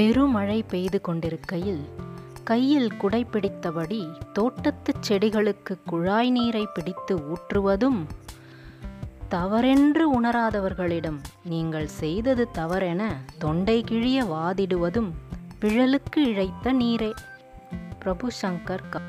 பெருமழை பெய்து கொண்டிருக்கையில் கையில் குடை பிடித்தபடி தோட்டத்துச் செடிகளுக்கு குழாய் நீரை பிடித்து ஊற்றுவதும் தவறென்று உணராதவர்களிடம் நீங்கள் செய்தது தவறென தொண்டை கிழிய வாதிடுவதும் பிழலுக்கு இழைத்த நீரே. பிரபு சங்கர் கா